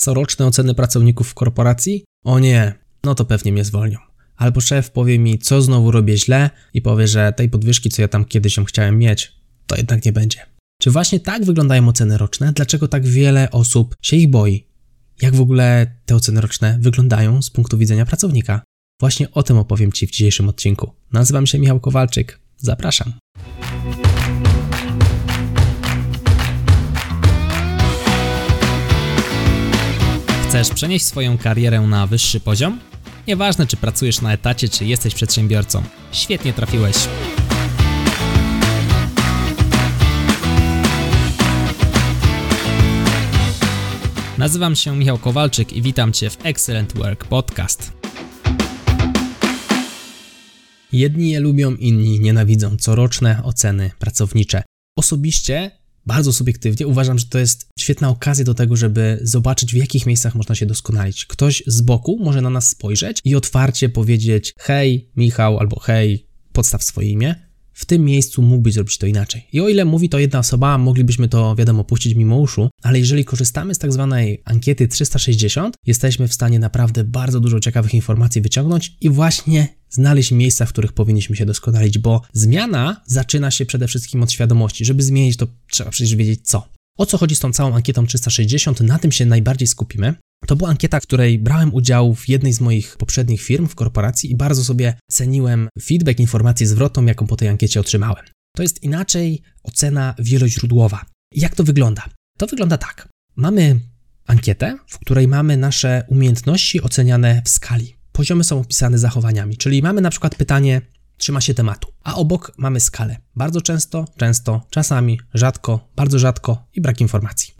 Coroczne oceny pracowników w korporacji? O nie, no to pewnie mnie zwolnią. Albo szef powie mi, co znowu robię źle i powie, że tej podwyżki, co ja tam kiedyś ją chciałem mieć, to jednak nie będzie. Czy właśnie tak wyglądają oceny roczne? Dlaczego tak wiele osób się ich boi? Jak w ogóle te oceny roczne wyglądają z punktu widzenia pracownika? Właśnie o tym opowiem Ci w dzisiejszym odcinku. Nazywam się Michał Kowalczyk. Zapraszam. Chcesz przenieść swoją karierę na wyższy poziom? Nieważne, czy pracujesz na etacie, czy jesteś przedsiębiorcą. Świetnie trafiłeś. Nazywam się Michał Kowalczyk i witam Cię w Excellent Work Podcast. Jedni je lubią, inni nienawidzą coroczne oceny pracownicze. Osobiście, bardzo subiektywnie, uważam, że to jest świetna okazja do tego, żeby zobaczyć, w jakich miejscach można się doskonalić. Ktoś z boku może na nas spojrzeć i otwarcie powiedzieć: Hej, Michał, albo hej, podstaw swoje imię w tym miejscu mógłbyś zrobić to inaczej. I o ile mówi to jedna osoba, moglibyśmy to, wiadomo, puścić mimo uszu, ale jeżeli korzystamy z tak zwanej ankiety 360, jesteśmy w stanie naprawdę bardzo dużo ciekawych informacji wyciągnąć i właśnie znaleźć miejsca, w których powinniśmy się doskonalić, bo zmiana zaczyna się przede wszystkim od świadomości. Żeby zmienić, to trzeba przecież wiedzieć co. O co chodzi z tą całą ankietą 360? Na tym się najbardziej skupimy. To była ankieta, w której brałem udział w jednej z moich poprzednich firm w korporacji i bardzo sobie ceniłem feedback, informację zwrotną, jaką po tej ankiecie otrzymałem. To jest inaczej ocena wieloźródłowa. Jak to wygląda? To wygląda tak. Mamy ankietę, w której mamy nasze umiejętności oceniane w skali. Poziomy są opisane zachowaniami, czyli mamy na przykład pytanie, trzyma się tematu, a obok mamy skalę. Bardzo często, często, czasami, rzadko, bardzo rzadko i brak informacji.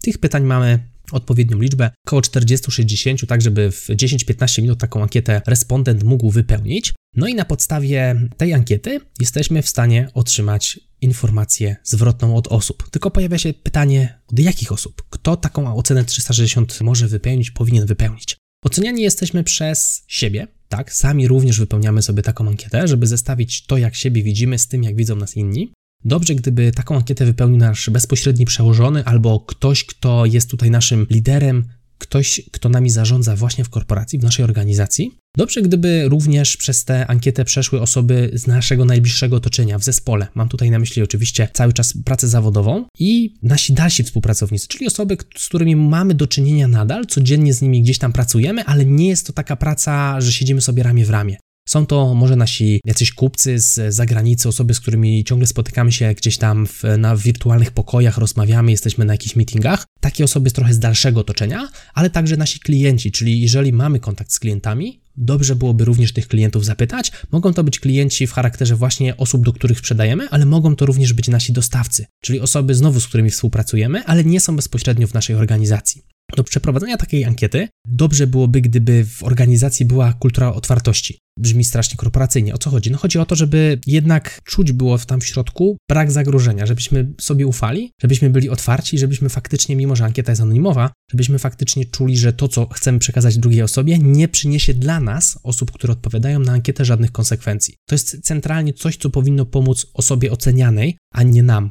Tych pytań mamy odpowiednią liczbę, około 40-60, tak żeby w 10-15 minut taką ankietę respondent mógł wypełnić. No i na podstawie tej ankiety jesteśmy w stanie otrzymać informację zwrotną od osób. Tylko pojawia się pytanie, od jakich osób? Kto taką ocenę 360 może wypełnić, powinien wypełnić? Oceniani jesteśmy przez siebie, tak? Sami również wypełniamy sobie taką ankietę, żeby zestawić to, jak siebie widzimy, z tym, jak widzą nas inni. Dobrze, gdyby taką ankietę wypełnił nasz bezpośredni przełożony albo ktoś, kto jest tutaj naszym liderem, ktoś, kto nami zarządza właśnie w korporacji, w naszej organizacji. Dobrze, gdyby również przez tę ankietę przeszły osoby z naszego najbliższego otoczenia w zespole. Mam tutaj na myśli oczywiście cały czas pracę zawodową i nasi dalsi współpracownicy, czyli osoby, z którymi mamy do czynienia nadal, codziennie z nimi gdzieś tam pracujemy, ale nie jest to taka praca, że siedzimy sobie ramię w ramię. Są to może nasi jacyś kupcy z zagranicy, osoby, z którymi ciągle spotykamy się gdzieś tam w, na wirtualnych pokojach, rozmawiamy, jesteśmy na jakichś meetingach. Takie osoby trochę z dalszego otoczenia, ale także nasi klienci, czyli jeżeli mamy kontakt z klientami, dobrze byłoby również tych klientów zapytać. Mogą to być klienci w charakterze właśnie osób, do których sprzedajemy, ale mogą to również być nasi dostawcy, czyli osoby znowu, z którymi współpracujemy, ale nie są bezpośrednio w naszej organizacji. Do przeprowadzenia takiej ankiety dobrze byłoby, gdyby w organizacji była kultura otwartości. Brzmi strasznie korporacyjnie. O co chodzi? No chodzi o to, żeby jednak czuć było tam w środku brak zagrożenia, żebyśmy sobie ufali, żebyśmy byli otwarci, żebyśmy faktycznie, mimo że ankieta jest anonimowa, żebyśmy faktycznie czuli, że to, co chcemy przekazać drugiej osobie, nie przyniesie dla nas, osób, które odpowiadają na ankietę, żadnych konsekwencji. To jest centralnie coś, co powinno pomóc osobie ocenianej, a nie nam.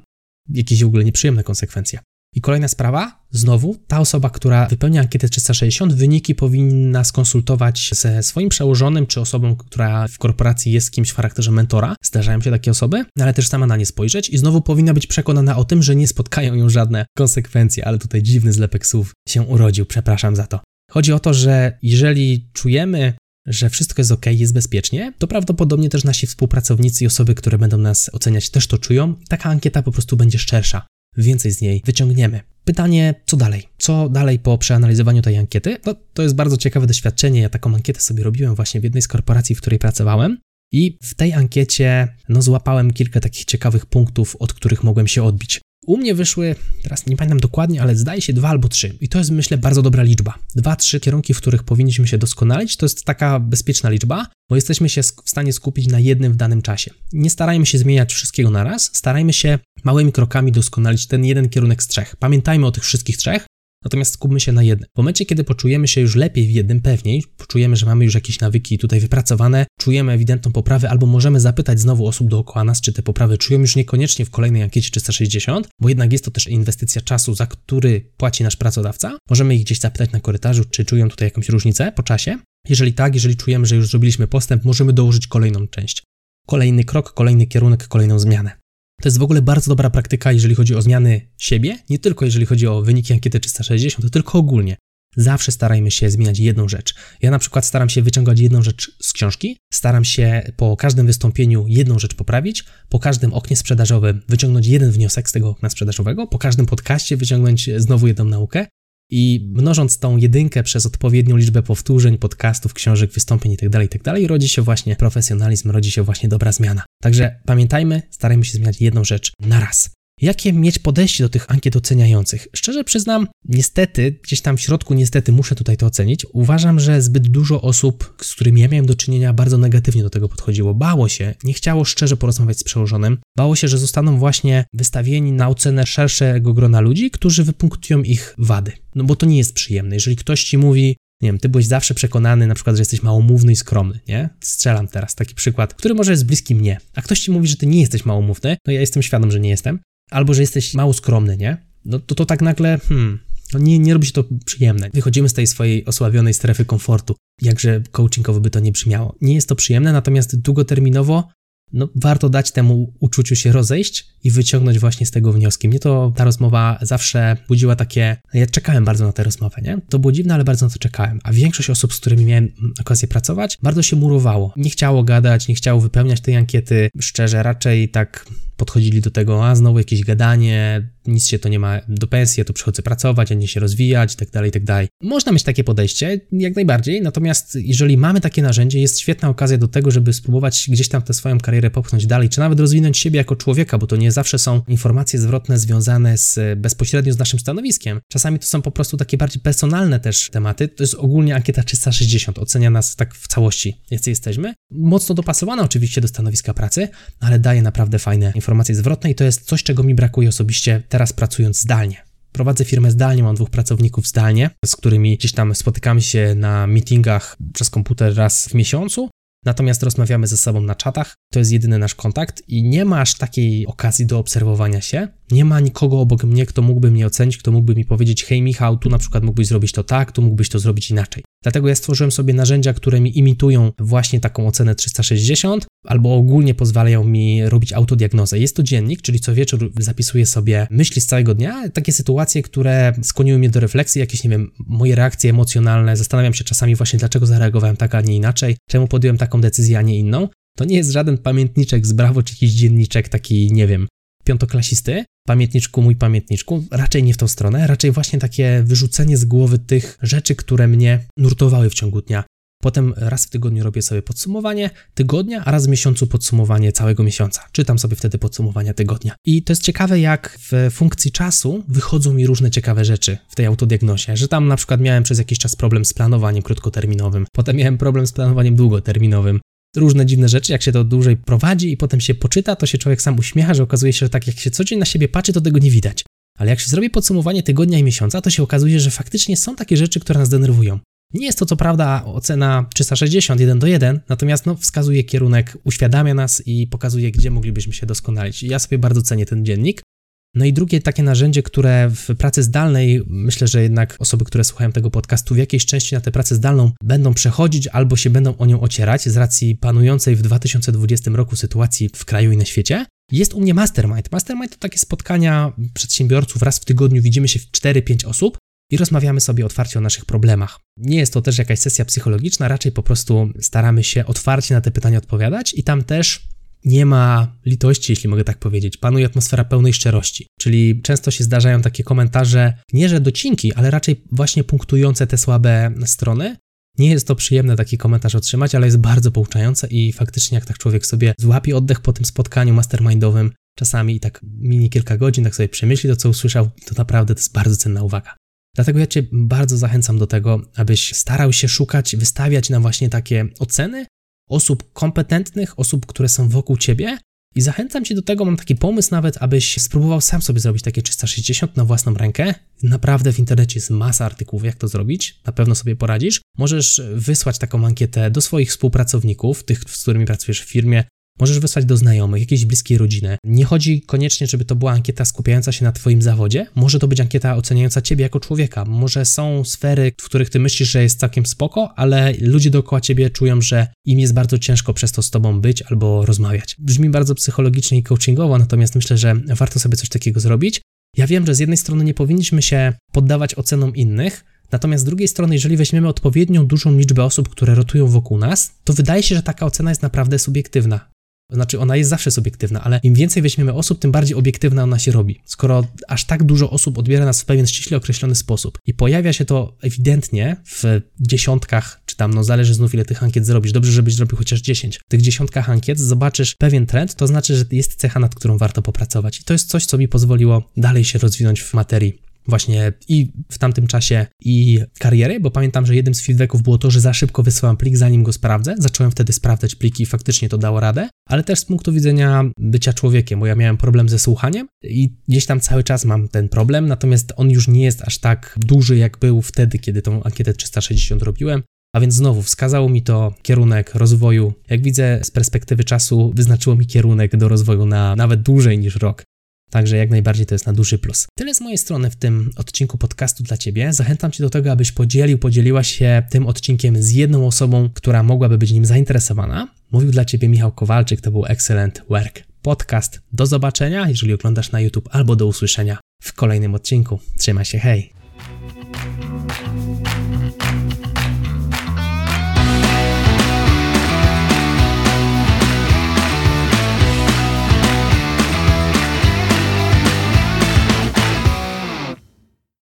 Jakieś w ogóle nieprzyjemne konsekwencje. I kolejna sprawa, znowu, ta osoba, która wypełnia ankietę 360, wyniki powinna skonsultować ze swoim przełożonym, czy osobą, która w korporacji jest kimś w charakterze mentora. Zdarzają się takie osoby, ale też sama na nie spojrzeć i znowu powinna być przekonana o tym, że nie spotkają ją żadne konsekwencje, ale tutaj dziwny zlepek słów się urodził, przepraszam za to. Chodzi o to, że jeżeli czujemy, że wszystko jest ok, jest bezpiecznie, to prawdopodobnie też nasi współpracownicy i osoby, które będą nas oceniać, też to czują. Taka ankieta po prostu będzie szczersza więcej z niej wyciągniemy. Pytanie, co dalej? Co dalej po przeanalizowaniu tej ankiety? No, to jest bardzo ciekawe doświadczenie. Ja taką ankietę sobie robiłem właśnie w jednej z korporacji, w której pracowałem. I w tej ankiecie no, złapałem kilka takich ciekawych punktów, od których mogłem się odbić. U mnie wyszły, teraz nie pamiętam dokładnie, ale zdaje się dwa albo trzy. I to jest, myślę, bardzo dobra liczba. Dwa, trzy kierunki, w których powinniśmy się doskonalić, to jest taka bezpieczna liczba, bo jesteśmy się w stanie skupić na jednym w danym czasie. Nie starajmy się zmieniać wszystkiego na raz, starajmy się małymi krokami doskonalić ten jeden kierunek z trzech. Pamiętajmy o tych wszystkich trzech, natomiast skupmy się na jednym. W momencie, kiedy poczujemy się już lepiej w jednym, pewniej, poczujemy, że mamy już jakieś nawyki tutaj wypracowane, czujemy ewidentną poprawę, albo możemy zapytać znowu osób dookoła nas, czy te poprawy czują już niekoniecznie w kolejnej ankiecie 360, bo jednak jest to też inwestycja czasu, za który płaci nasz pracodawca. Możemy ich gdzieś zapytać na korytarzu, czy czują tutaj jakąś różnicę po czasie. Jeżeli tak, jeżeli czujemy, że już zrobiliśmy postęp, możemy dołożyć kolejną część. Kolejny krok, kolejny kierunek, kolejną zmianę. To jest w ogóle bardzo dobra praktyka, jeżeli chodzi o zmiany siebie, nie tylko jeżeli chodzi o wyniki ankiety 360, to tylko ogólnie. Zawsze starajmy się zmieniać jedną rzecz. Ja na przykład staram się wyciągać jedną rzecz z książki, staram się po każdym wystąpieniu jedną rzecz poprawić, po każdym oknie sprzedażowym wyciągnąć jeden wniosek z tego okna sprzedażowego, po każdym podcaście wyciągnąć znowu jedną naukę i mnożąc tą jedynkę przez odpowiednią liczbę powtórzeń, podcastów, książek, wystąpień itd., itd., rodzi się właśnie profesjonalizm, rodzi się właśnie dobra zmiana. Także pamiętajmy, starajmy się zmieniać jedną rzecz na raz. Jakie mieć podejście do tych ankiet oceniających? Szczerze przyznam, niestety, gdzieś tam w środku, niestety muszę tutaj to ocenić. Uważam, że zbyt dużo osób, z którymi ja miałem do czynienia, bardzo negatywnie do tego podchodziło. Bało się, nie chciało szczerze porozmawiać z przełożonym, bało się, że zostaną właśnie wystawieni na ocenę szerszego grona ludzi, którzy wypunktują ich wady. No bo to nie jest przyjemne. Jeżeli ktoś ci mówi, nie wiem, ty byłeś zawsze przekonany na przykład, że jesteś małomówny i skromny, nie? Strzelam teraz taki przykład, który może jest bliski mnie, a ktoś ci mówi, że ty nie jesteś małomówny, no ja jestem świadom, że nie jestem, albo że jesteś mało skromny, nie? No to, to tak nagle, hmm, no nie, nie robi się to przyjemne. Wychodzimy z tej swojej osławionej strefy komfortu, jakże coachingowo by to nie brzmiało. Nie jest to przyjemne, natomiast długoterminowo no, warto dać temu uczuciu się rozejść i wyciągnąć właśnie z tego wnioski. Mnie to ta rozmowa zawsze budziła takie. Ja czekałem bardzo na tę rozmowę, nie? To było dziwne, ale bardzo na to czekałem. A większość osób, z którymi miałem okazję pracować, bardzo się murowało. Nie chciało gadać, nie chciało wypełniać tej ankiety. Szczerze, raczej tak podchodzili do tego, a znowu jakieś gadanie, nic się to nie ma do pensji, ja tu przychodzę pracować, a nie się rozwijać, tak dalej, tak dalej. Można mieć takie podejście, jak najbardziej, natomiast jeżeli mamy takie narzędzie, jest świetna okazja do tego, żeby spróbować gdzieś tam tę swoją karierę popchnąć dalej, czy nawet rozwinąć siebie jako człowieka, bo to nie zawsze są informacje zwrotne związane z bezpośrednio z naszym stanowiskiem. Czasami to są po prostu takie bardziej personalne też tematy. To jest ogólnie ankieta 360, ocenia nas tak w całości, jacy jesteśmy. Mocno dopasowana oczywiście do stanowiska pracy, ale daje naprawdę fajne informacje zwrotne i to jest coś, czego mi brakuje osobiście teraz pracując zdalnie. Prowadzę firmę zdalnie, mam dwóch pracowników zdalnie, z którymi gdzieś tam spotykamy się na meetingach przez komputer raz w miesiącu, natomiast rozmawiamy ze sobą na czatach. To jest jedyny nasz kontakt i nie masz takiej okazji do obserwowania się. Nie ma nikogo obok mnie, kto mógłby mnie ocenić, kto mógłby mi powiedzieć: Hej, Michał, tu na przykład mógłbyś zrobić to tak, tu mógłbyś to zrobić inaczej. Dlatego ja stworzyłem sobie narzędzia, które mi imitują właśnie taką ocenę 360, albo ogólnie pozwalają mi robić autodiagnozę. Jest to dziennik, czyli co wieczór zapisuję sobie myśli z całego dnia, takie sytuacje, które skłoniły mnie do refleksji, jakieś, nie wiem, moje reakcje emocjonalne. Zastanawiam się czasami właśnie, dlaczego zareagowałem tak, a nie inaczej, czemu podjąłem taką decyzję, a nie inną. To nie jest żaden pamiętniczek z Brawo, czy jakiś dzienniczek taki, nie wiem, piątoklasisty, pamiętniczku, mój pamiętniczku, raczej nie w tą stronę, raczej właśnie takie wyrzucenie z głowy tych rzeczy, które mnie nurtowały w ciągu dnia. Potem raz w tygodniu robię sobie podsumowanie tygodnia, a raz w miesiącu podsumowanie całego miesiąca. Czytam sobie wtedy podsumowania tygodnia. I to jest ciekawe, jak w funkcji czasu wychodzą mi różne ciekawe rzeczy w tej autodiagnozie, że tam na przykład miałem przez jakiś czas problem z planowaniem krótkoterminowym, potem miałem problem z planowaniem długoterminowym, różne dziwne rzeczy, jak się to dłużej prowadzi i potem się poczyta, to się człowiek sam uśmiecha, że okazuje się, że tak jak się codziennie na siebie patrzy, to tego nie widać. Ale jak się zrobi podsumowanie tygodnia i miesiąca, to się okazuje, że faktycznie są takie rzeczy, które nas denerwują. Nie jest to co prawda ocena 360, 1 do 1, natomiast no, wskazuje kierunek, uświadamia nas i pokazuje, gdzie moglibyśmy się doskonalić. Ja sobie bardzo cenię ten dziennik. No i drugie takie narzędzie, które w pracy zdalnej, myślę, że jednak osoby, które słuchają tego podcastu w jakiejś części na tę pracę zdalną będą przechodzić albo się będą o nią ocierać z racji panującej w 2020 roku sytuacji w kraju i na świecie, jest u mnie Mastermind. Mastermind to takie spotkania przedsiębiorców, raz w tygodniu widzimy się w 4-5 osób i rozmawiamy sobie otwarcie o naszych problemach. Nie jest to też jakaś sesja psychologiczna, raczej po prostu staramy się otwarcie na te pytania odpowiadać i tam też nie ma litości, jeśli mogę tak powiedzieć. Panuje atmosfera pełnej szczerości. Czyli często się zdarzają takie komentarze, nie że docinki, ale raczej właśnie punktujące te słabe strony. Nie jest to przyjemne taki komentarz otrzymać, ale jest bardzo pouczające i faktycznie jak tak człowiek sobie złapie oddech po tym spotkaniu mastermindowym, czasami i tak minie kilka godzin, tak sobie przemyśli to, co usłyszał, to naprawdę to jest bardzo cenna uwaga. Dlatego ja Cię bardzo zachęcam do tego, abyś starał się szukać, wystawiać na właśnie takie oceny osób kompetentnych, osób, które są wokół Ciebie, I zachęcam Cię do tego, mam taki pomysł nawet, abyś spróbował sam sobie zrobić takie 360 na własną rękę. Naprawdę w internecie jest masa artykułów, jak to zrobić, na pewno sobie poradzisz. Możesz wysłać taką ankietę do swoich współpracowników, tych, z którymi pracujesz w firmie, Możesz wysłać do znajomych, jakiejś bliskiej rodziny. Nie chodzi koniecznie, żeby to była ankieta skupiająca się na Twoim zawodzie. Może to być ankieta oceniająca Ciebie jako człowieka. Może są sfery, w których Ty myślisz, że jest całkiem spoko, ale ludzie dookoła Ciebie czują, że im jest bardzo ciężko przez to z Tobą być albo rozmawiać. Brzmi bardzo psychologicznie i coachingowo, natomiast myślę, że warto sobie coś takiego zrobić. Ja wiem, że z jednej strony nie powinniśmy się poddawać ocenom innych, Natomiast z drugiej strony, jeżeli weźmiemy odpowiednią dużą liczbę osób, które rotują wokół nas, to wydaje się, że taka ocena jest naprawdę subiektywna. Znaczy, ona jest zawsze subiektywna, ale im więcej weźmiemy osób, tym bardziej obiektywna ona się robi. Skoro aż tak dużo osób odbiera nas w pewien ściśle określony sposób i pojawia się to ewidentnie w dziesiątkach, czy tam, no zależy znów ile tych ankiet zrobisz, dobrze, żebyś zrobił chociaż 10. W tych dziesiątkach ankiet zobaczysz pewien trend, to znaczy, że jest cecha, nad którą warto popracować. I to jest coś, co mi pozwoliło dalej się rozwinąć w materii właśnie i w tamtym czasie i kariery, bo pamiętam, że jednym z feedbacków było to, że za szybko wysyłam plik, zanim go sprawdzę. Zacząłem wtedy sprawdzać pliki i faktycznie to dało radę, ale też z punktu widzenia bycia człowiekiem, bo ja miałem problem ze słuchaniem i gdzieś tam cały czas mam ten problem, natomiast on już nie jest aż tak duży, jak był wtedy, kiedy tą ankietę 360 robiłem. A więc znowu wskazało mi to kierunek rozwoju. Jak widzę z perspektywy czasu, wyznaczyło mi kierunek do rozwoju na nawet dłużej niż rok. Także jak najbardziej to jest na duży plus. Tyle z mojej strony w tym odcinku podcastu dla Ciebie. Zachęcam Cię do tego, abyś podzielił, podzieliła się tym odcinkiem z jedną osobą, która mogłaby być nim zainteresowana. Mówił dla Ciebie Michał Kowalczyk, to był Excellent Work Podcast. Do zobaczenia, jeżeli oglądasz na YouTube, albo do usłyszenia w kolejnym odcinku. Trzymaj się, hej!